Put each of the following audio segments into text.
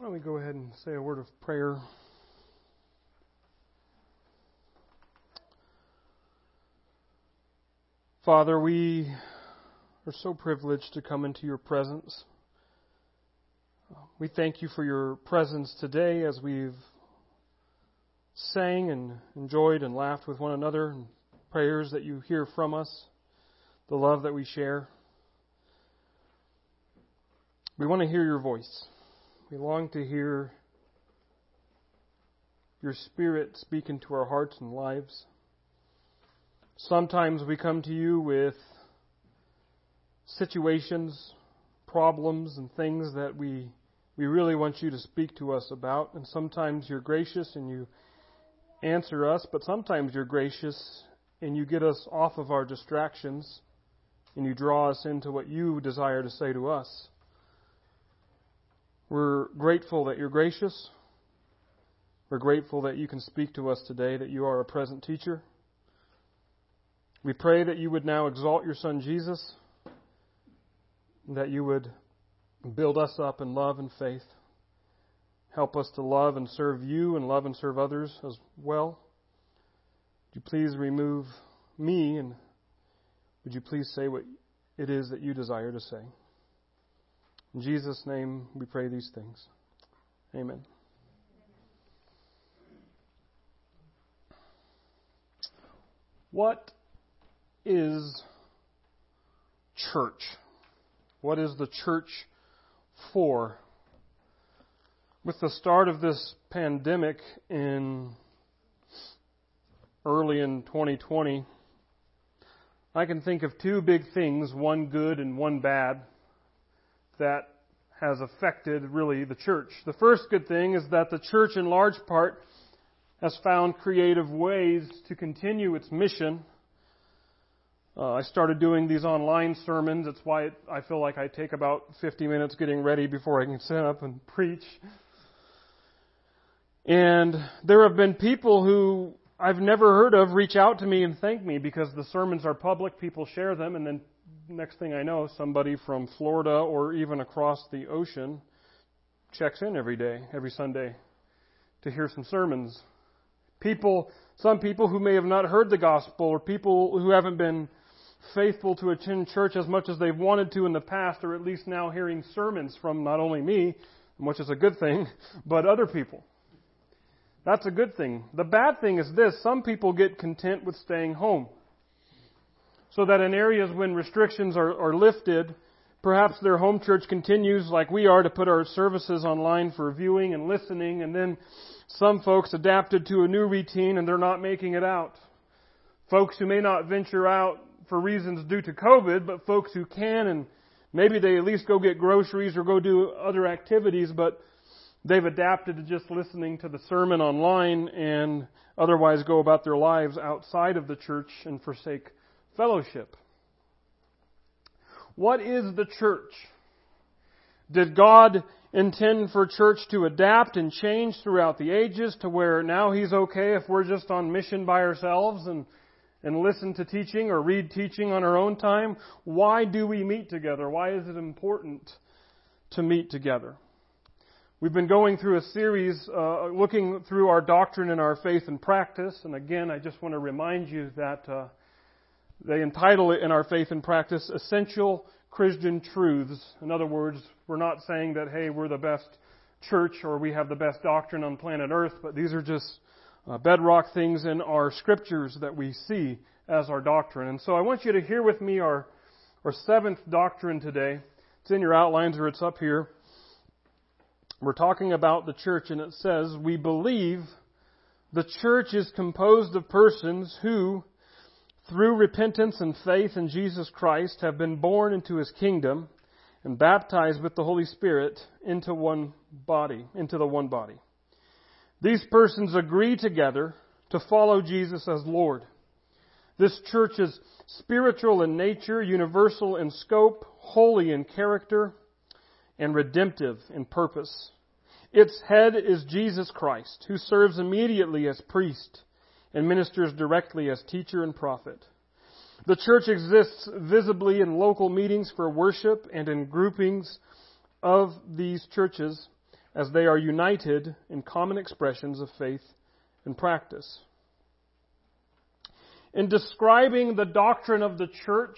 Why don't we go ahead and say a word of prayer? Father, we are so privileged to come into your presence. We thank you for your presence today as we've sang and enjoyed and laughed with one another, and prayers that you hear from us, the love that we share. We want to hear your voice. We long to hear your Spirit speak into our hearts and lives. Sometimes we come to you with situations, problems, and things that we, we really want you to speak to us about. And sometimes you're gracious and you answer us, but sometimes you're gracious and you get us off of our distractions and you draw us into what you desire to say to us. We're grateful that you're gracious. We're grateful that you can speak to us today, that you are a present teacher. We pray that you would now exalt your Son Jesus, that you would build us up in love and faith. Help us to love and serve you and love and serve others as well. Would you please remove me and would you please say what it is that you desire to say? In Jesus' name we pray these things. Amen. What is church? What is the church for? With the start of this pandemic in early in 2020, I can think of two big things, one good and one bad, that has affected really the church. The first good thing is that the church, in large part, has found creative ways to continue its mission. Uh, I started doing these online sermons. It's why I feel like I take about 50 minutes getting ready before I can sit up and preach. And there have been people who I've never heard of reach out to me and thank me because the sermons are public, people share them, and then next thing I know, somebody from Florida or even across the ocean checks in every day, every Sunday, to hear some sermons. People, some people who may have not heard the gospel, or people who haven't been faithful to attend church as much as they've wanted to in the past, are at least now hearing sermons from not only me, which is a good thing, but other people. That's a good thing. The bad thing is this some people get content with staying home so that in areas when restrictions are, are lifted, perhaps their home church continues like we are to put our services online for viewing and listening, and then some folks adapted to a new routine and they're not making it out. Folks who may not venture out for reasons due to COVID, but folks who can and maybe they at least go get groceries or go do other activities, but they've adapted to just listening to the sermon online and otherwise go about their lives outside of the church and forsake fellowship. What is the church? Did God intend for church to adapt and change throughout the ages to where now He's okay if we're just on mission by ourselves and, and listen to teaching or read teaching on our own time? Why do we meet together? Why is it important to meet together? We've been going through a series uh, looking through our doctrine and our faith and practice. And again, I just want to remind you that uh, they entitle it in our faith and practice Essential Christian Truths. In other words, we're not saying that, hey, we're the best church or we have the best doctrine on planet Earth, but these are just uh, bedrock things in our scriptures that we see as our doctrine. And so I want you to hear with me our, our seventh doctrine today. It's in your outlines or it's up here. We're talking about the church, and it says, We believe the church is composed of persons who, through repentance and faith in Jesus Christ, have been born into his kingdom and baptized with the Holy Spirit into one body, into the one body. These persons agree together to follow Jesus as Lord. This church is spiritual in nature, universal in scope, holy in character, and redemptive in purpose. Its head is Jesus Christ, who serves immediately as priest and ministers directly as teacher and prophet. The church exists visibly in local meetings for worship and in groupings of these churches as they are united in common expressions of faith and practice. In describing the doctrine of the church,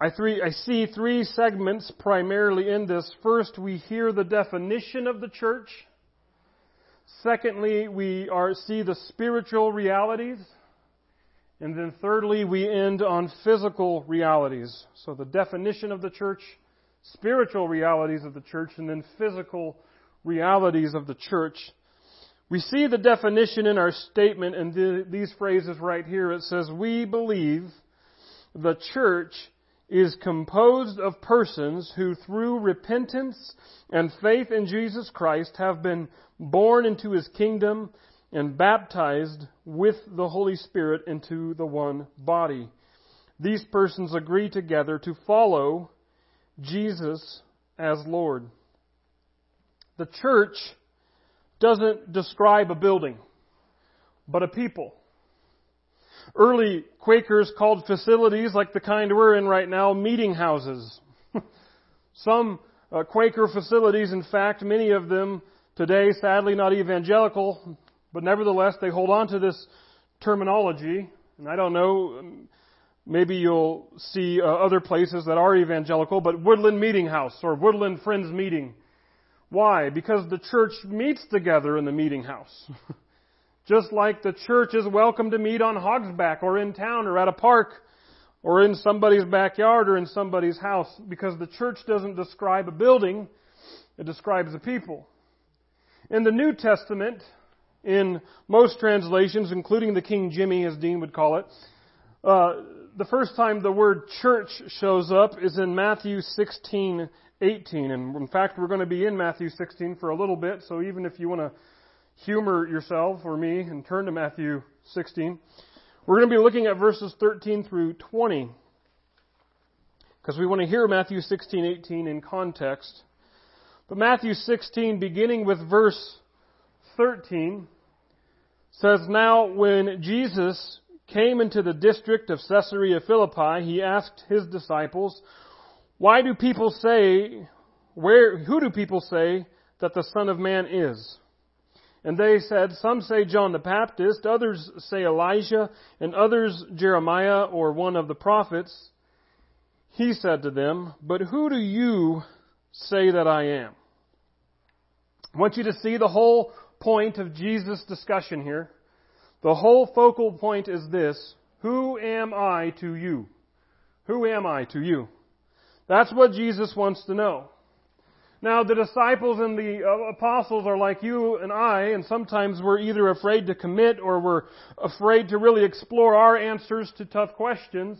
I, three, I, see three segments primarily in this. First, we hear the definition of the church. Secondly, we are, see the spiritual realities. And then thirdly, we end on physical realities. So the definition of the church, spiritual realities of the church, and then physical realities of the church. We see the definition in our statement in the, these phrases right here. It says, We believe the church is composed of persons who, through repentance and faith in Jesus Christ, have been born into his kingdom and baptized with the Holy Spirit into the one body. These persons agree together to follow Jesus as Lord. The church doesn't describe a building, but a people. Early Quakers called facilities like the kind we're in right now meeting houses. Some uh, Quaker facilities, in fact, many of them today, sadly not evangelical, but nevertheless they hold on to this terminology. And I don't know, maybe you'll see uh, other places that are evangelical, but Woodland Meeting House or Woodland Friends Meeting. Why? Because the church meets together in the meeting house. Just like the church is welcome to meet on Hogsback or in town or at a park or in somebody's backyard or in somebody's house because the church doesn't describe a building, it describes a people. In the New Testament, in most translations, including the King Jimmy, as Dean would call it, uh, the first time the word church shows up is in Matthew 16, 18. And in fact, we're going to be in Matthew 16 for a little bit, so even if you want to humor yourself or me and turn to Matthew 16. We're going to be looking at verses 13 through 20 because we want to hear Matthew 16, 18 in context. But Matthew 16, beginning with verse 13, says, Now when Jesus came into the district of Caesarea Philippi, he asked his disciples, Why do people say, where, who do people say that the Son of Man is? And they said, Some say John the Baptist, others say Elijah, and others Jeremiah or one of the prophets. He said to them, But who do you say that I am? I want you to see the whole point of Jesus' discussion here. The whole focal point is this Who am I to you? Who am I to you? That's what Jesus wants to know. Now, the disciples and the uh, apostles are like you and I, and sometimes we're either afraid to commit or we're afraid to really explore our answers to tough questions.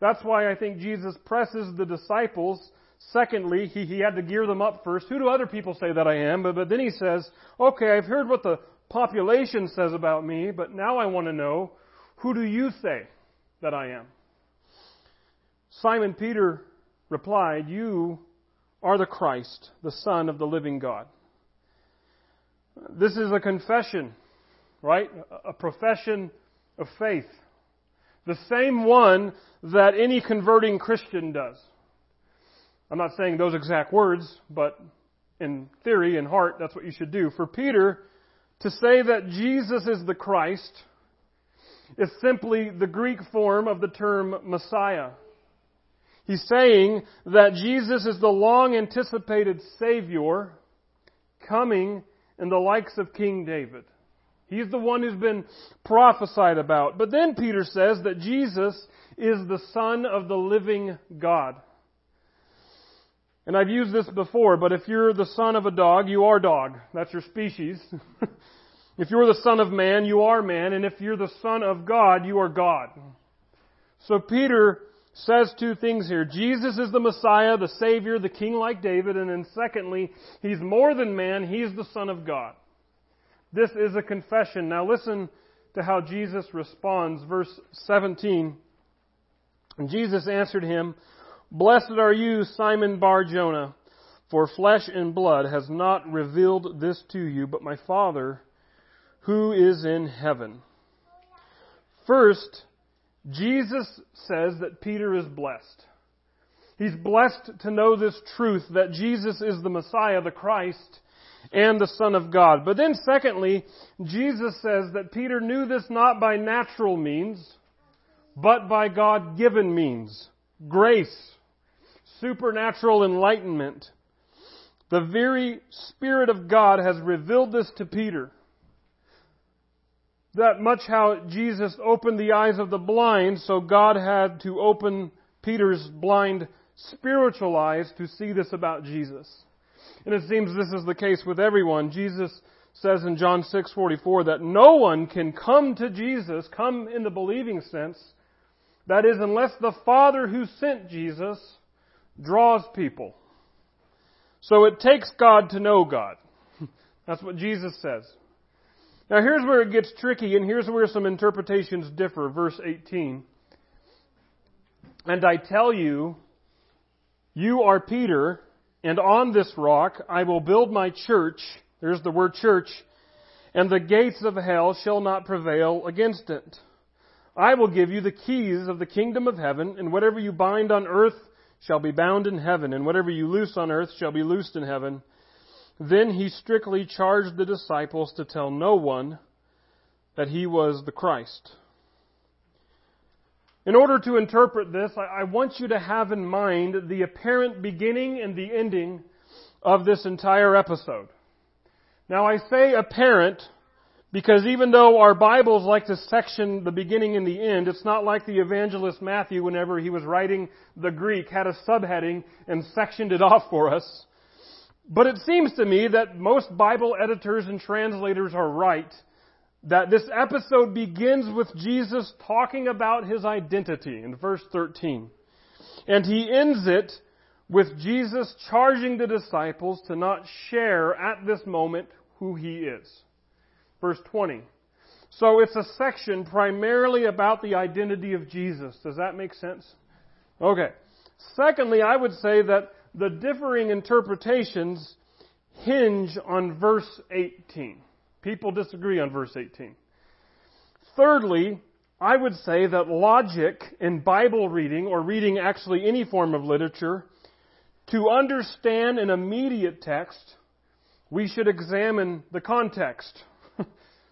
That's why I think Jesus presses the disciples. Secondly, he, he had to gear them up first. Who do other people say that I am? But, but then he says, okay, I've heard what the population says about me, but now I want to know, who do you say that I am? Simon Peter replied, You are the Christ, the Son of the living God. This is a confession, right? A profession of faith. The same one that any converting Christian does. I'm not saying those exact words, but in theory, in heart, that's what you should do. For Peter, to say that Jesus is the Christ is simply the Greek form of the term Messiah. He's saying that Jesus is the long anticipated Savior coming in the likes of King David. He's the one who's been prophesied about. But then Peter says that Jesus is the Son of the living God. And I've used this before, but if you're the son of a dog, you are dog. That's your species. if you're the son of man, you are man. And if you're the son of God, you are God. So Peter says two things here. Jesus is the Messiah, the Savior, the King like David, and then secondly, He's more than man, He's the Son of God. This is a confession. Now listen to how Jesus responds. Verse 17. And Jesus answered him, Blessed are you, Simon Bar Jonah, for flesh and blood has not revealed this to you, but my Father who is in heaven. First, Jesus says that Peter is blessed. He's blessed to know this truth that Jesus is the Messiah, the Christ, and the Son of God. But then secondly, Jesus says that Peter knew this not by natural means, but by God given means. Grace. Supernatural enlightenment. The very Spirit of God has revealed this to Peter. That much how Jesus opened the eyes of the blind, so God had to open Peter's blind spiritual eyes to see this about Jesus. And it seems this is the case with everyone. Jesus says in John 6:44 that no one can come to Jesus, come in the believing sense, that is unless the Father who sent Jesus draws people. So it takes God to know God. That's what Jesus says. Now here's where it gets tricky and here's where some interpretations differ. Verse 18. And I tell you, you are Peter, and on this rock I will build my church. There's the word church. And the gates of hell shall not prevail against it. I will give you the keys of the kingdom of heaven, and whatever you bind on earth shall be bound in heaven, and whatever you loose on earth shall be loosed in heaven. Then he strictly charged the disciples to tell no one that he was the Christ. In order to interpret this, I want you to have in mind the apparent beginning and the ending of this entire episode. Now I say apparent because even though our Bibles like to section the beginning and the end, it's not like the evangelist Matthew whenever he was writing the Greek had a subheading and sectioned it off for us. But it seems to me that most Bible editors and translators are right that this episode begins with Jesus talking about his identity in verse 13. And he ends it with Jesus charging the disciples to not share at this moment who he is. Verse 20. So it's a section primarily about the identity of Jesus. Does that make sense? Okay. Secondly, I would say that the differing interpretations hinge on verse 18. People disagree on verse 18. Thirdly, I would say that logic in Bible reading, or reading actually any form of literature, to understand an immediate text, we should examine the context.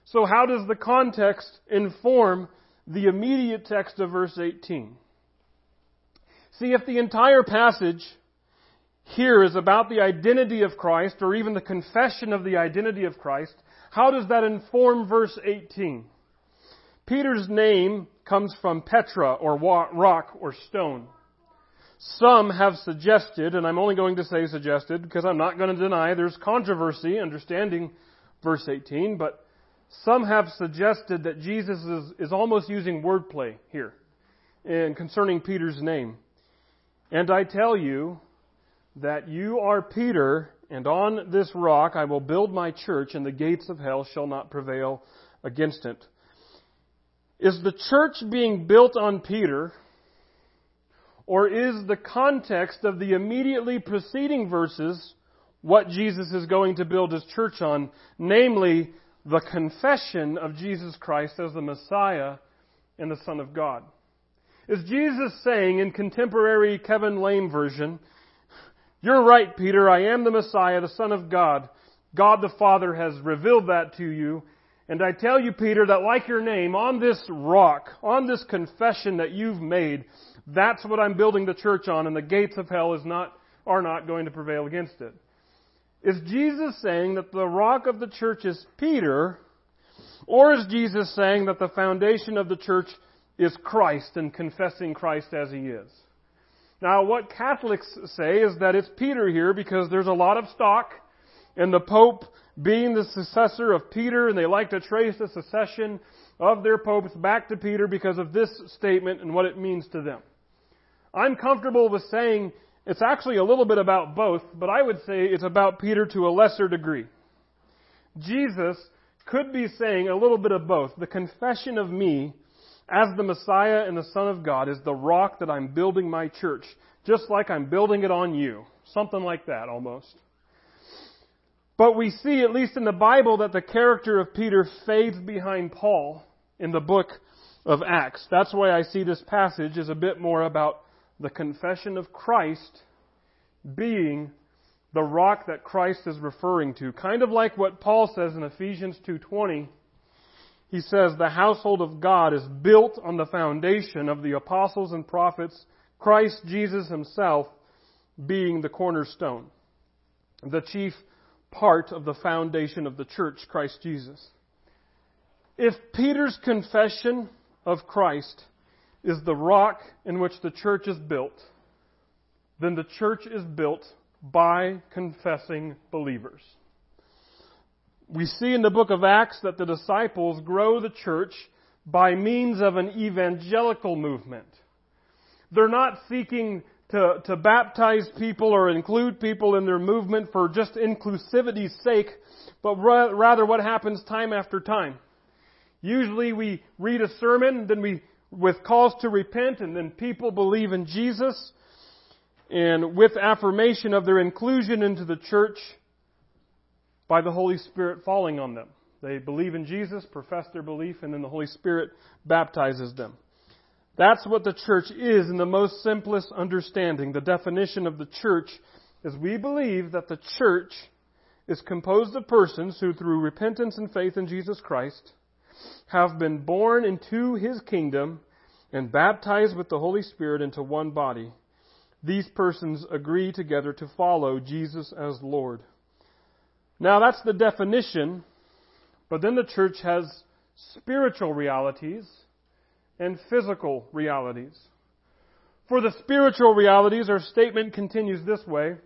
so, how does the context inform the immediate text of verse 18? See, if the entire passage here is about the identity of Christ, or even the confession of the identity of Christ, how does that inform verse 18? Peter's name comes from Petra, or rock, or stone. Some have suggested, and I'm only going to say suggested because I'm not going to deny there's controversy understanding verse 18, but some have suggested that Jesus is, is almost using wordplay here in concerning Peter's name. And I tell you that you are Peter, and on this rock I will build my church, and the gates of hell shall not prevail against it. Is the church being built on Peter, or is the context of the immediately preceding verses what Jesus is going to build his church on, namely the confession of Jesus Christ as the Messiah and the Son of God? Is Jesus saying in contemporary Kevin Lane version, you're right, Peter. I am the Messiah, the Son of God. God the Father has revealed that to you. And I tell you, Peter, that like your name, on this rock, on this confession that you've made, that's what I'm building the church on, and the gates of hell is not, are not going to prevail against it. Is Jesus saying that the rock of the church is Peter, or is Jesus saying that the foundation of the church is Christ and confessing Christ as he is? Now, what Catholics say is that it's Peter here because there's a lot of stock in the Pope being the successor of Peter, and they like to trace the succession of their popes back to Peter because of this statement and what it means to them. I'm comfortable with saying it's actually a little bit about both, but I would say it's about Peter to a lesser degree. Jesus could be saying a little bit of both. The confession of me as the Messiah and the Son of God is the rock that I'm building my church, just like I'm building it on you. Something like that almost. But we see, at least in the Bible, that the character of Peter fades behind Paul in the book of Acts. That's why I see this passage as a bit more about the confession of Christ being the rock that Christ is referring to. Kind of like what Paul says in Ephesians 2:20. He says the household of God is built on the foundation of the apostles and prophets, Christ Jesus himself being the cornerstone, the chief part of the foundation of the church, Christ Jesus. If Peter's confession of Christ is the rock in which the church is built, then the church is built by confessing believers. We see in the book of Acts that the disciples grow the church by means of an evangelical movement. They're not seeking to, to baptize people or include people in their movement for just inclusivity's sake, but ra- rather what happens time after time. Usually we read a sermon, then we, with calls to repent, and then people believe in Jesus, and with affirmation of their inclusion into the church by the Holy Spirit falling on them. They believe in Jesus, profess their belief, and then the Holy Spirit baptizes them. That's what the church is in the most simplest understanding. The definition of the church is we believe that the church is composed of persons who, through repentance and faith in Jesus Christ, have been born into his kingdom and baptized with the Holy Spirit into one body. These persons agree together to follow Jesus as Lord. Now that's the definition, but then the church has spiritual realities and physical realities. For the spiritual realities, our statement continues this way.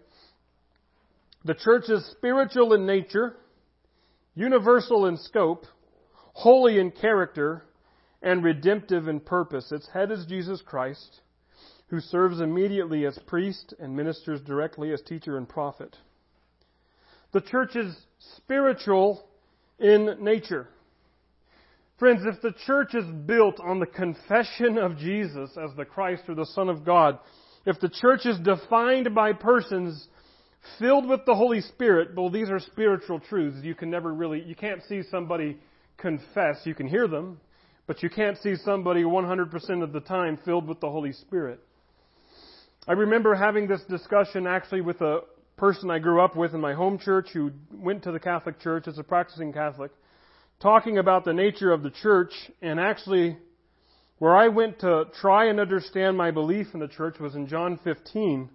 The church is spiritual in nature, universal in scope, holy in character, and redemptive in purpose. Its head is Jesus Christ, who serves immediately as priest and ministers directly as teacher and prophet. The church is spiritual in nature. Friends, if the church is built on the confession of Jesus as the Christ or the Son of God, if the church is defined by persons filled with the Holy Spirit, well, these are spiritual truths. You can never really, you can't see somebody confess. You can hear them, but you can't see somebody 100% of the time filled with the Holy Spirit. I remember having this discussion actually with a person I grew up with in my home church who went to the Catholic Church as a practicing Catholic talking about the nature of the church, and actually, where I went to try and understand my belief in the church was in John 15.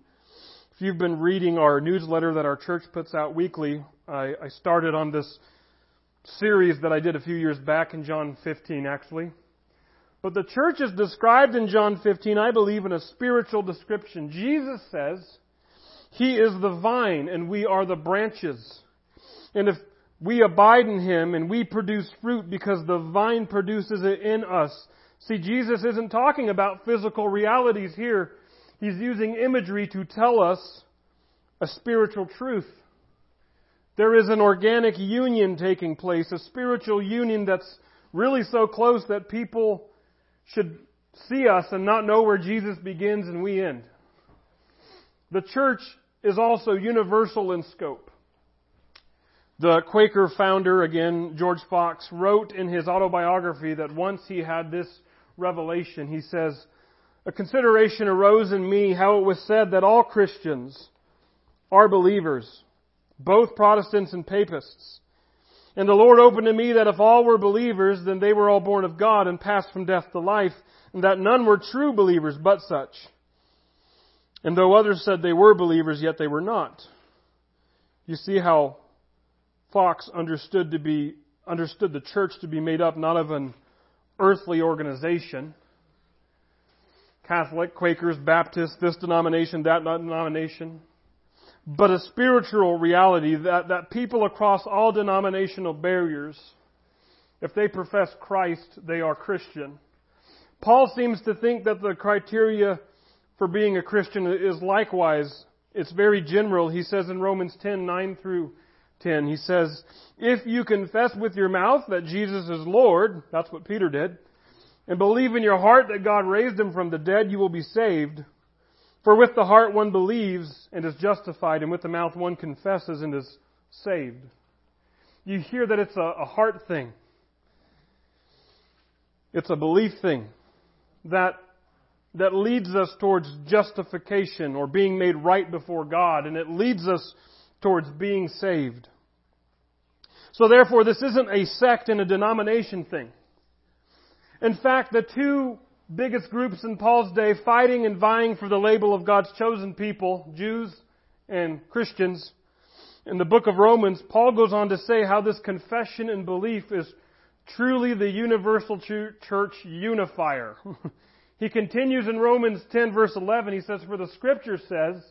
If you've been reading our newsletter that our church puts out weekly, I, I started on this series that I did a few years back in John 15, actually. But the church is described in John 15, I believe, in a spiritual description. Jesus says, He is the vine and we are the branches. And if we abide in Him and we produce fruit because the vine produces it in us. See, Jesus isn't talking about physical realities here. He's using imagery to tell us a spiritual truth. There is an organic union taking place, a spiritual union that's really so close that people should see us and not know where Jesus begins and we end. The church is also universal in scope. The Quaker founder, again, George Fox, wrote in his autobiography that once he had this revelation. He says, A consideration arose in me how it was said that all Christians are believers, both Protestants and Papists. And the Lord opened to me that if all were believers, then they were all born of God and passed from death to life, and that none were true believers but such. And though others said they were believers, yet they were not. You see how Fox understood to be understood the church to be made up not of an earthly organization, Catholic, Quakers, Baptists, this denomination, that denomination, but a spiritual reality that, that people across all denominational barriers, if they profess Christ, they are Christian. Paul seems to think that the criteria for being a Christian is likewise, it's very general. He says in Romans 10, 9 through 10, he says, If you confess with your mouth that Jesus is Lord, that's what Peter did, and believe in your heart that God raised him from the dead, you will be saved. For with the heart one believes and is justified, and with the mouth one confesses and is saved. You hear that it's a, a heart thing. It's a belief thing. That that leads us towards justification or being made right before God, and it leads us towards being saved. So therefore, this isn't a sect and a denomination thing. In fact, the two biggest groups in Paul's day fighting and vying for the label of God's chosen people, Jews and Christians, in the book of Romans, Paul goes on to say how this confession and belief is truly the universal church unifier. he continues in Romans 10 verse 11, he says, For the scripture says,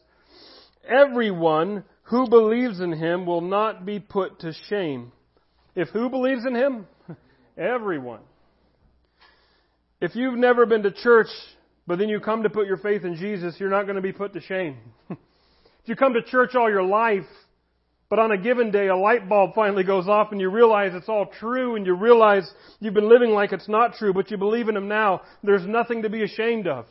everyone who believes in him will not be put to shame. If who believes in him? Everyone. If you've never been to church, but then you come to put your faith in Jesus, you're not going to be put to shame. if you come to church all your life, but on a given day a light bulb finally goes off and you realize it's all true and you realize you've been living like it's not true, but you believe in Him now, there's nothing to be ashamed of.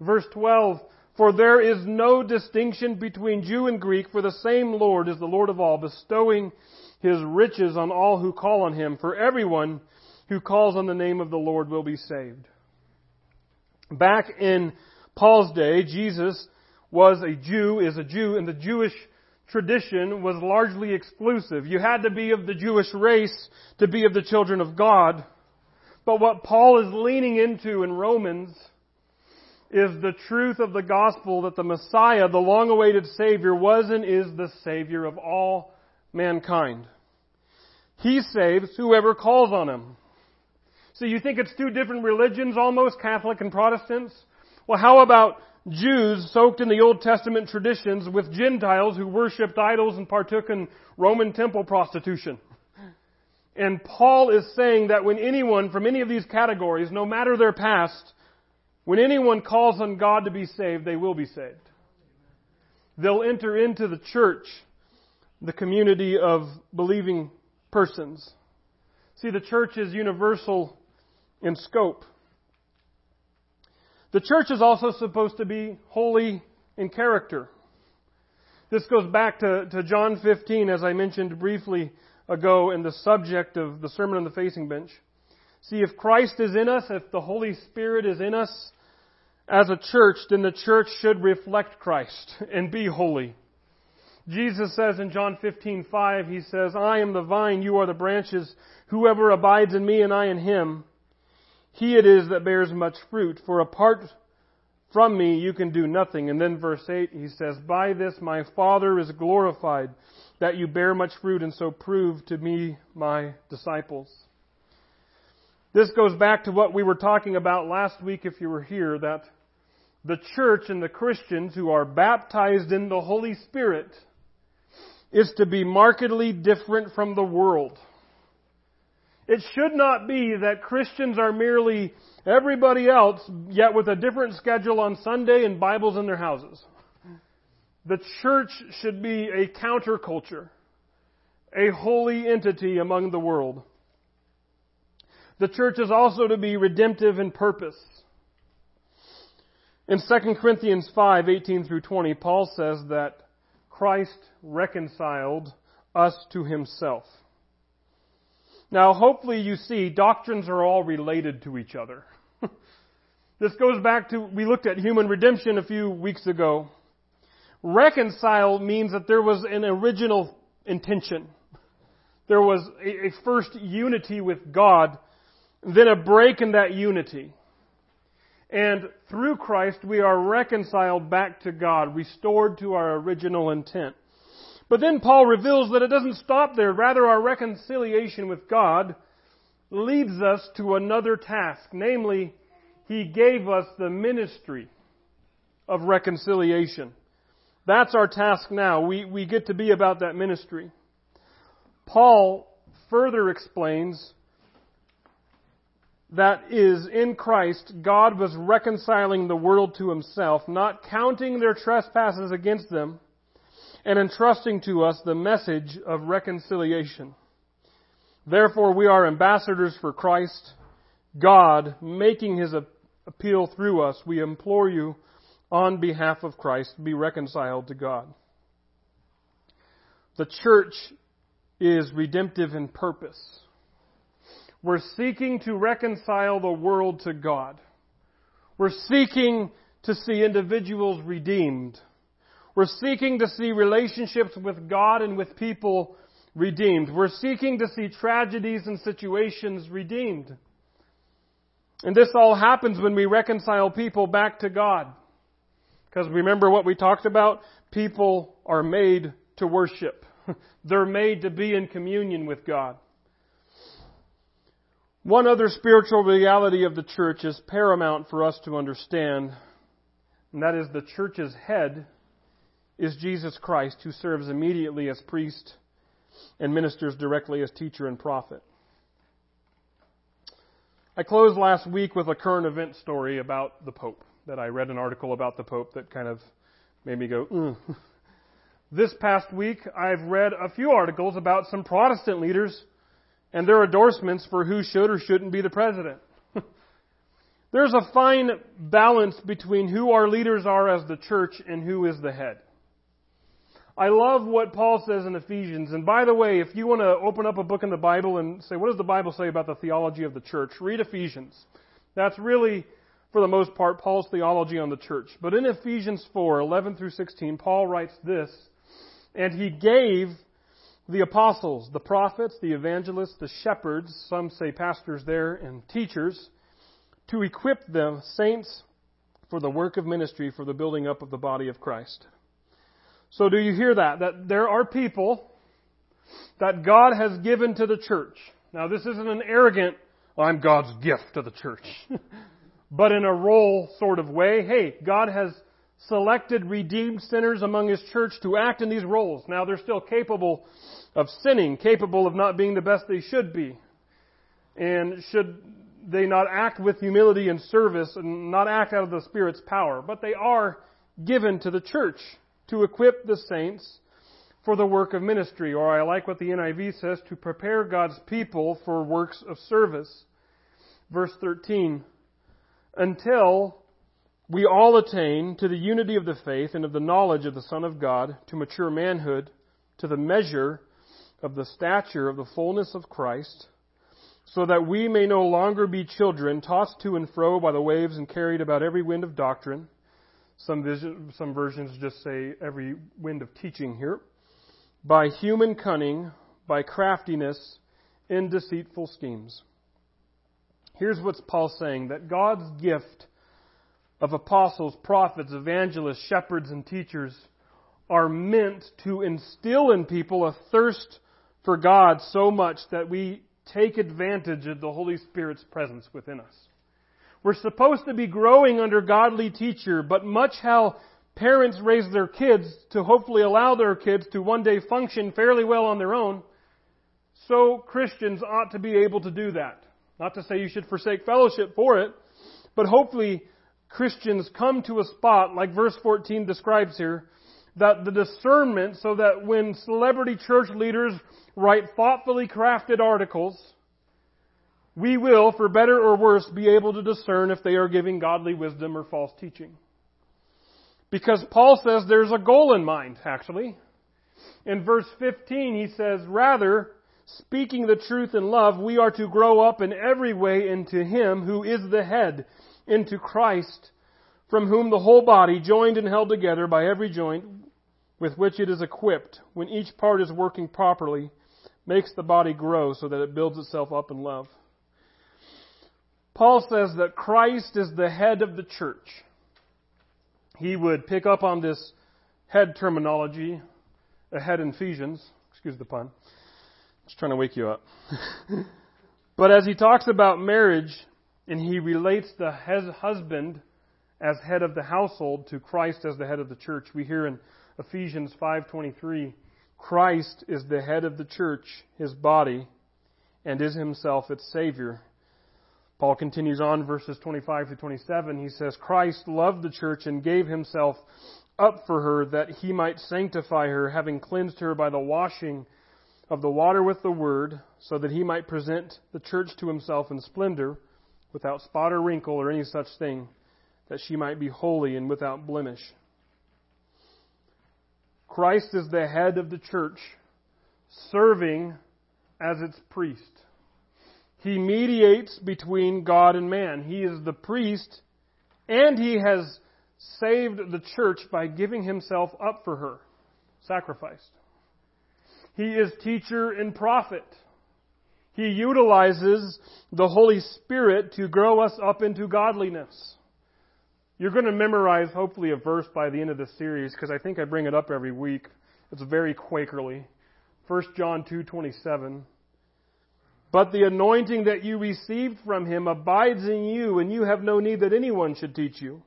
Verse 12, For there is no distinction between Jew and Greek, for the same Lord is the Lord of all, bestowing His riches on all who call on Him. For everyone who calls on the name of the Lord will be saved. Back in Paul's day, Jesus was a Jew, is a Jew, and the Jewish tradition was largely exclusive. You had to be of the Jewish race to be of the children of God. But what Paul is leaning into in Romans is the truth of the gospel that the Messiah, the long awaited Savior, was and is the Savior of all mankind. He saves whoever calls on Him. So you think it's two different religions almost, Catholic and Protestants? Well, how about Jews soaked in the Old Testament traditions with Gentiles who worshipped idols and partook in Roman temple prostitution? And Paul is saying that when anyone from any of these categories, no matter their past, when anyone calls on God to be saved, they will be saved. They'll enter into the church, the community of believing persons. See, the church is universal in scope. The church is also supposed to be holy in character. This goes back to, to John 15, as I mentioned briefly ago in the subject of the Sermon on the Facing Bench. See, if Christ is in us, if the Holy Spirit is in us as a church, then the church should reflect Christ and be holy. Jesus says in John 15:5, he says, "I am the vine, you are the branches. Whoever abides in me and I in him, he it is that bears much fruit, for apart from me you can do nothing. And then verse 8, he says, By this my Father is glorified, that you bear much fruit and so prove to me my disciples. This goes back to what we were talking about last week if you were here, that the church and the Christians who are baptized in the Holy Spirit is to be markedly different from the world. It should not be that Christians are merely everybody else, yet with a different schedule on Sunday and Bibles in their houses. The church should be a counterculture, a holy entity among the world. The church is also to be redemptive in purpose. In 2 Corinthians 5, 18 through 20, Paul says that Christ reconciled us to himself. Now, hopefully you see doctrines are all related to each other. this goes back to, we looked at human redemption a few weeks ago. Reconcile means that there was an original intention. There was a, a first unity with God, then a break in that unity. And through Christ, we are reconciled back to God, restored to our original intent. But then Paul reveals that it doesn't stop there. Rather, our reconciliation with God leads us to another task. Namely, He gave us the ministry of reconciliation. That's our task now. We, we get to be about that ministry. Paul further explains that is in Christ, God was reconciling the world to himself, not counting their trespasses against them, and entrusting to us the message of reconciliation. Therefore, we are ambassadors for Christ, God making his appeal through us. We implore you on behalf of Christ, be reconciled to God. The church is redemptive in purpose. We're seeking to reconcile the world to God. We're seeking to see individuals redeemed. We're seeking to see relationships with God and with people redeemed. We're seeking to see tragedies and situations redeemed. And this all happens when we reconcile people back to God. Because remember what we talked about? People are made to worship. They're made to be in communion with God. One other spiritual reality of the church is paramount for us to understand, and that is the church's head is Jesus Christ, who serves immediately as priest and ministers directly as teacher and prophet. I closed last week with a current event story about the Pope that I read an article about the Pope that kind of made me go, mm. This past week, I've read a few articles about some Protestant leaders and their endorsements for who should or shouldn't be the president. There's a fine balance between who our leaders are as the church and who is the head. I love what Paul says in Ephesians. And by the way, if you want to open up a book in the Bible and say, what does the Bible say about the theology of the church? Read Ephesians. That's really for the most part, Paul's theology on the church. But in Ephesians 4, 11 through 16, Paul writes this, and he gave the apostles, the prophets, the evangelists, the shepherds, some say pastors there, and teachers, to equip the saints for the work of ministry for the building up of the body of Christ. So do you hear that? That there are people that God has given to the church. Now this isn't an arrogant, I'm God's gift to the church. but in a role sort of way. Hey, God has selected redeemed sinners among His church to act in these roles. Now they're still capable of sinning, capable of not being the best they should be. And should they not act with humility and service and not act out of the Spirit's power. But they are given to the church to equip the saints for the work of ministry. Or I like what the NIV says, to prepare God's people for works of service. Verse 13 until we all attain to the unity of the faith and of the knowledge of the Son of God, to mature manhood, to the measure of the stature of the fullness of Christ, so that we may no longer be children, tossed to and fro by the waves and carried about every wind of doctrine. Some, vision, some versions just say every wind of teaching here. By human cunning, by craftiness, in deceitful schemes. Here's what Paul's saying that God's gift of apostles, prophets, evangelists, shepherds, and teachers are meant to instill in people a thirst for God so much that we take advantage of the Holy Spirit's presence within us. We're supposed to be growing under godly teacher, but much how parents raise their kids to hopefully allow their kids to one day function fairly well on their own, so Christians ought to be able to do that. Not to say you should forsake fellowship for it, but hopefully Christians come to a spot, like verse 14 describes here, that the discernment, so that when celebrity church leaders write thoughtfully crafted articles, we will, for better or worse, be able to discern if they are giving godly wisdom or false teaching. Because Paul says there's a goal in mind, actually. In verse 15, he says, Rather, speaking the truth in love, we are to grow up in every way into Him who is the head, into Christ, from whom the whole body, joined and held together by every joint with which it is equipped, when each part is working properly, makes the body grow so that it builds itself up in love. Paul says that Christ is the head of the church. He would pick up on this head terminology ahead in Ephesians, excuse the pun, just trying to wake you up. but as he talks about marriage and he relates the husband as head of the household to Christ as the head of the church, we hear in Ephesians 5:23, Christ is the head of the church, his body, and is himself its savior. Paul continues on verses 25 to 27. He says, Christ loved the church and gave himself up for her that he might sanctify her, having cleansed her by the washing of the water with the word, so that he might present the church to himself in splendor, without spot or wrinkle or any such thing, that she might be holy and without blemish. Christ is the head of the church, serving as its priest. He mediates between God and man. He is the priest And he has saved the church by giving himself up for her, sacrificed. He is teacher and prophet. He utilizes the Holy Spirit to grow us up into godliness. You're going to memorize, hopefully, a verse by the end of the series because I think I bring it up every week. It's very Quakerly. 1 John 2:27. But the anointing that you received from him abides in you, and you have no need that anyone should teach you.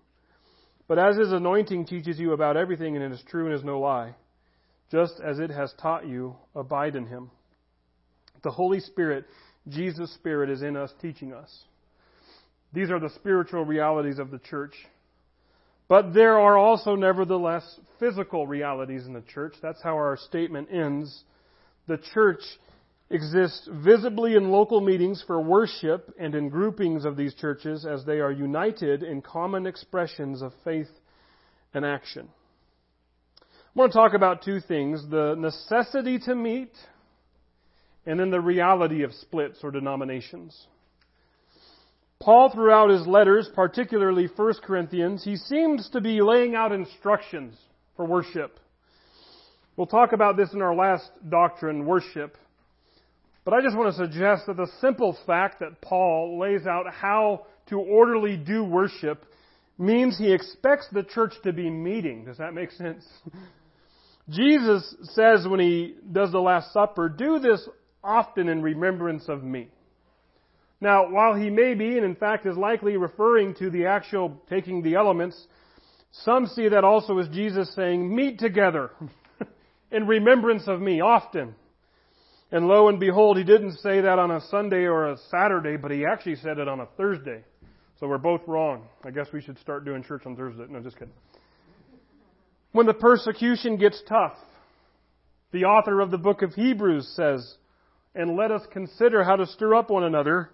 But as his anointing teaches you about everything and it is true and is no lie, just as it has taught you, abide in him. The Holy Spirit, Jesus' Spirit, is in us teaching us. These are the spiritual realities of the church. But there are also, nevertheless, physical realities in the church. That's how our statement ends. The church exists visibly in local meetings for worship and in groupings of these churches as they are united in common expressions of faith and action. I want to talk about two things the necessity to meet and then the reality of splits or denominations. Paul, throughout his letters, particularly 1 Corinthians, he seems to be laying out instructions for worship. We'll talk about this in our last doctrine, worship. But I just want to suggest that the simple fact that Paul lays out how to orderly do worship means he expects the church to be meeting. Does that make sense? Jesus says when he does the Last Supper, do this often in remembrance of me. Now, while he may be, and in fact is likely referring to the actual taking the elements, some see that also as Jesus saying, meet together in remembrance of me often. And lo and behold, he didn't say that on a Sunday or a Saturday, but he actually said it on a Thursday. So we're both wrong. I guess we should start doing church on Thursday. No, just kidding. When the persecution gets tough, the author of the book of Hebrews says, and let us consider how to stir up one another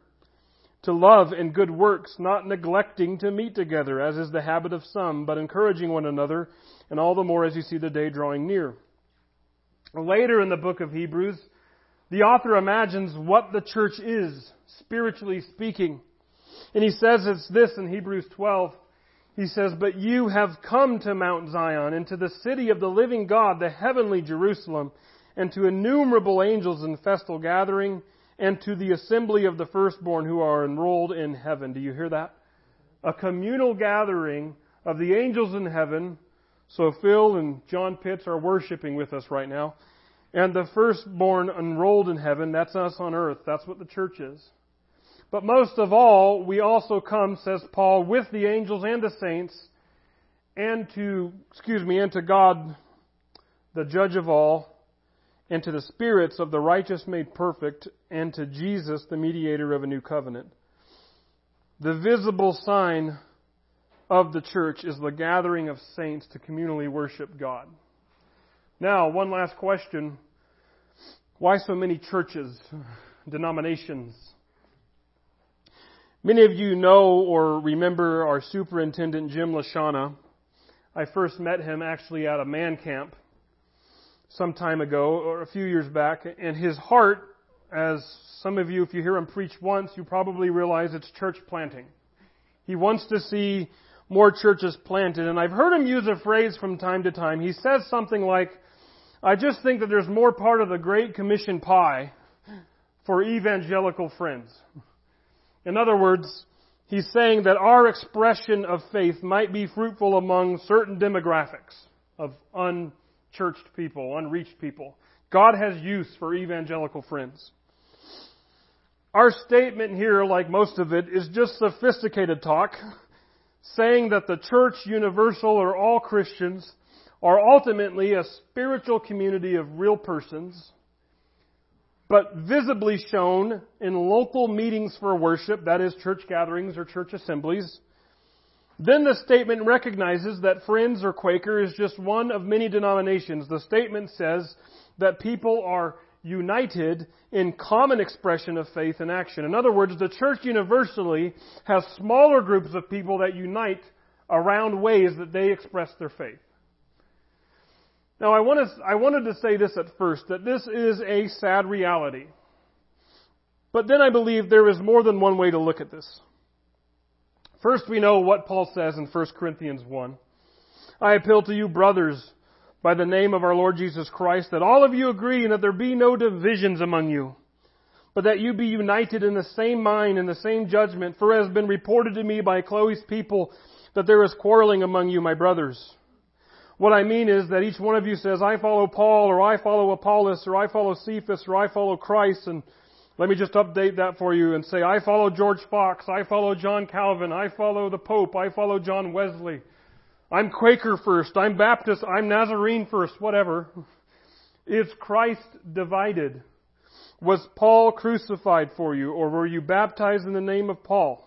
to love and good works, not neglecting to meet together, as is the habit of some, but encouraging one another, and all the more as you see the day drawing near. Later in the book of Hebrews, the author imagines what the church is, spiritually speaking. And he says it's this in Hebrews 12. He says, But you have come to Mount Zion, and to the city of the living God, the heavenly Jerusalem, and to innumerable angels in festal gathering, and to the assembly of the firstborn who are enrolled in heaven. Do you hear that? A communal gathering of the angels in heaven. So Phil and John Pitts are worshiping with us right now. And the firstborn enrolled in heaven, that's us on earth. That's what the church is. But most of all, we also come, says Paul, with the angels and the saints, and to, excuse me, and to God, the judge of all, and to the spirits of the righteous made perfect, and to Jesus, the mediator of a new covenant. The visible sign of the church is the gathering of saints to communally worship God. Now, one last question. Why so many churches, denominations? Many of you know or remember our superintendent, Jim Le Shana. I first met him actually at a man camp some time ago, or a few years back, and his heart, as some of you, if you hear him preach once, you probably realize it's church planting. He wants to see more churches planted, and I've heard him use a phrase from time to time. He says something like, I just think that there's more part of the Great Commission pie for evangelical friends. In other words, he's saying that our expression of faith might be fruitful among certain demographics of unchurched people, unreached people. God has use for evangelical friends. Our statement here, like most of it, is just sophisticated talk, saying that the church universal or all Christians are ultimately a spiritual community of real persons, but visibly shown in local meetings for worship, that is church gatherings or church assemblies, then the statement recognizes that Friends or Quaker is just one of many denominations. The statement says that people are united in common expression of faith and action. In other words, the church universally has smaller groups of people that unite around ways that they express their faith. Now, I, I wanted to say this at first, that this is a sad reality. But then I believe there is more than one way to look at this. First, we know what Paul says in 1 Corinthians 1. I appeal to you, brothers, by the name of our Lord Jesus Christ, that all of you agree and that there be no divisions among you, but that you be united in the same mind and the same judgment. For it has been reported to me by Chloe's people that there is quarreling among you, my brothers. What I mean is that each one of you says, I follow Paul, or I follow Apollos, or I follow Cephas, or I follow Christ, and let me just update that for you and say, I follow George Fox, I follow John Calvin, I follow the Pope, I follow John Wesley. I'm Quaker first, I'm Baptist, I'm Nazarene first, whatever. Is Christ divided? Was Paul crucified for you, or were you baptized in the name of Paul?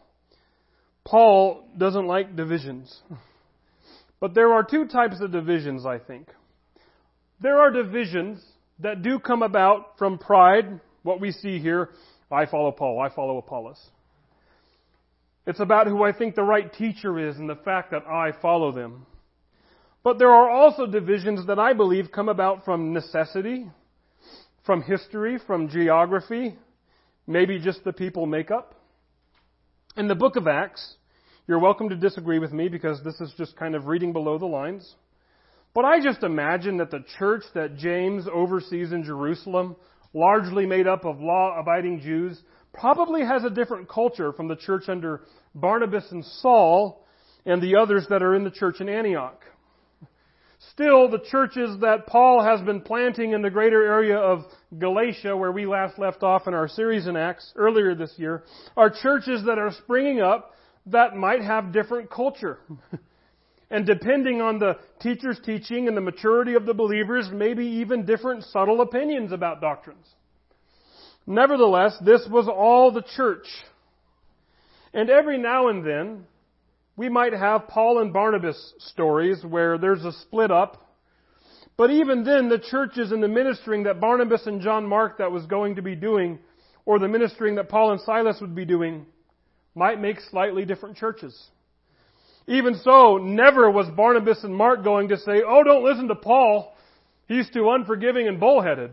Paul doesn't like divisions. But there are two types of divisions, I think. There are divisions that do come about from pride, what we see here. I follow Paul, I follow Apollos. It's about who I think the right teacher is and the fact that I follow them. But there are also divisions that I believe come about from necessity, from history, from geography, maybe just the people makeup. In the book of Acts, you're welcome to disagree with me because this is just kind of reading below the lines. But I just imagine that the church that James oversees in Jerusalem, largely made up of law abiding Jews, probably has a different culture from the church under Barnabas and Saul and the others that are in the church in Antioch. Still, the churches that Paul has been planting in the greater area of Galatia, where we last left off in our series in Acts earlier this year, are churches that are springing up that might have different culture. and depending on the teacher's teaching and the maturity of the believers, maybe even different subtle opinions about doctrines. Nevertheless, this was all the church. And every now and then, we might have Paul and Barnabas stories where there's a split up. But even then, the churches and the ministering that Barnabas and John Mark that was going to be doing, or the ministering that Paul and Silas would be doing, might make slightly different churches. Even so, never was Barnabas and Mark going to say, oh, don't listen to Paul. He's too unforgiving and bullheaded.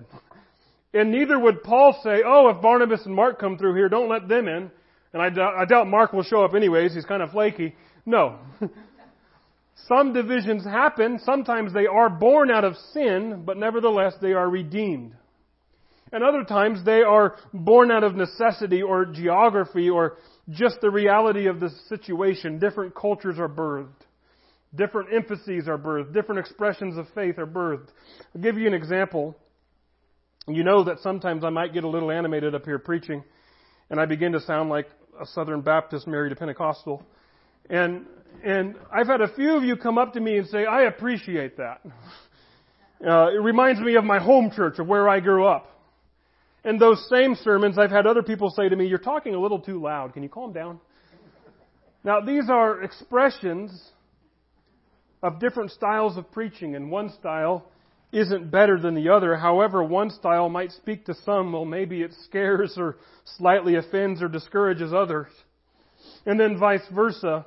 And neither would Paul say, oh, if Barnabas and Mark come through here, don't let them in. And I doubt, I doubt Mark will show up anyways. He's kind of flaky. No. Some divisions happen. Sometimes they are born out of sin, but nevertheless they are redeemed. And other times they are born out of necessity or geography or just the reality of the situation. Different cultures are birthed. Different emphases are birthed. Different expressions of faith are birthed. I'll give you an example. You know that sometimes I might get a little animated up here preaching, and I begin to sound like a Southern Baptist married a Pentecostal. And and I've had a few of you come up to me and say, "I appreciate that." Uh, it reminds me of my home church of where I grew up. And those same sermons, I've had other people say to me, "You're talking a little too loud. Can you calm down?" Now these are expressions of different styles of preaching, and one style isn't better than the other. However, one style might speak to some, well, maybe it scares or slightly offends or discourages others. And then vice versa.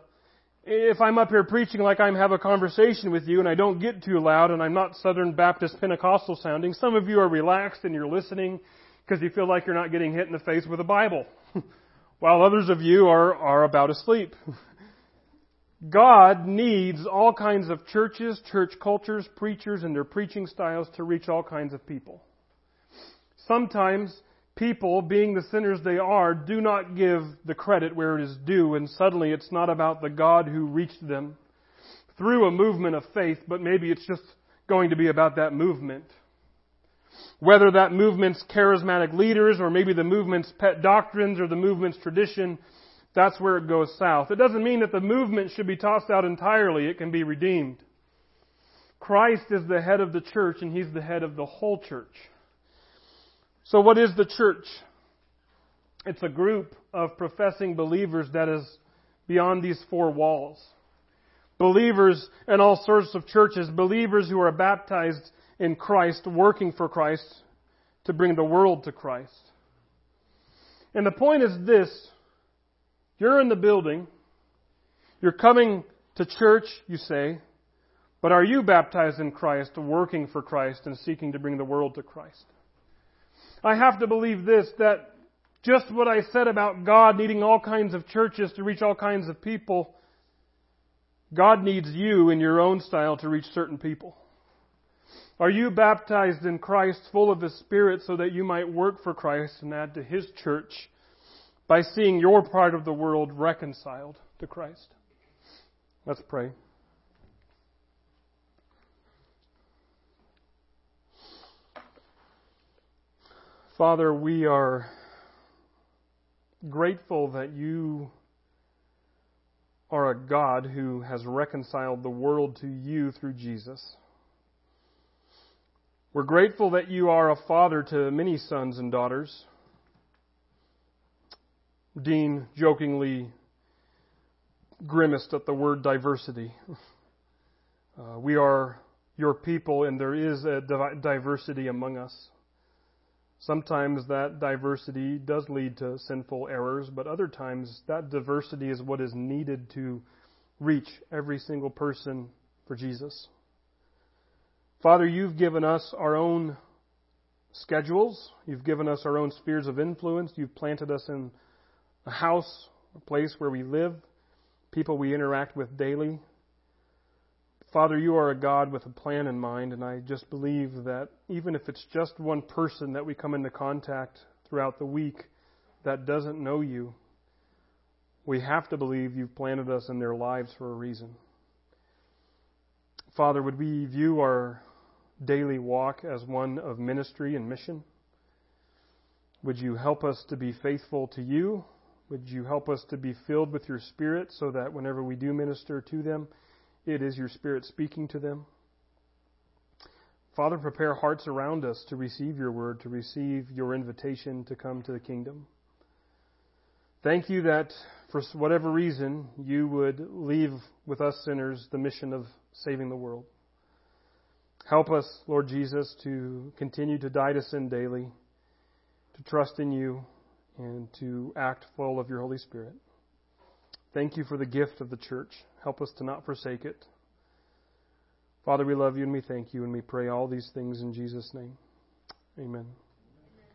If I'm up here preaching like I'm have a conversation with you and I don't get too loud and I'm not Southern Baptist Pentecostal sounding, some of you are relaxed and you're listening because you feel like you're not getting hit in the face with a Bible. While others of you are, are about asleep. God needs all kinds of churches, church cultures, preachers, and their preaching styles to reach all kinds of people. Sometimes people, being the sinners they are, do not give the credit where it is due, and suddenly it's not about the God who reached them through a movement of faith, but maybe it's just going to be about that movement. Whether that movement's charismatic leaders, or maybe the movement's pet doctrines, or the movement's tradition, that's where it goes south. It doesn't mean that the movement should be tossed out entirely. It can be redeemed. Christ is the head of the church and he's the head of the whole church. So what is the church? It's a group of professing believers that is beyond these four walls. Believers in all sorts of churches, believers who are baptized in Christ, working for Christ to bring the world to Christ. And the point is this you're in the building. You're coming to church, you say, but are you baptized in Christ, working for Christ, and seeking to bring the world to Christ? I have to believe this, that just what I said about God needing all kinds of churches to reach all kinds of people. God needs you in your own style to reach certain people. Are you baptized in Christ, full of the Spirit, so that you might work for Christ and add to His church by seeing your part of the world reconciled to Christ? Let's pray. Father, we are grateful that you are a God who has reconciled the world to you through Jesus. We're grateful that you are a father to many sons and daughters. Dean jokingly grimaced at the word diversity. Uh, we are your people, and there is a diversity among us. Sometimes that diversity does lead to sinful errors, but other times that diversity is what is needed to reach every single person for Jesus. Father, you've given us our own schedules. You've given us our own spheres of influence. You've planted us in a house, a place where we live, people we interact with daily. Father, you are a God with a plan in mind, and I just believe that even if it's just one person that we come into contact throughout the week that doesn't know you, we have to believe you've planted us in their lives for a reason. Father, would we view our daily walk as one of ministry and mission? Would you help us to be faithful to you? Would you help us to be filled with your Spirit so that whenever we do minister to them, it is your Spirit speaking to them? Father, prepare hearts around us to receive your word, to receive your invitation to come to the kingdom. Thank you that for whatever reason you would leave with us sinners the mission of saving the world. Help us, Lord Jesus, to continue to die to sin daily, to trust in you, and to act full of your Holy Spirit. Thank you for the gift of the church. Help us to not forsake it. Father, we love you and we thank you, and we pray all these things in Jesus' name. Amen.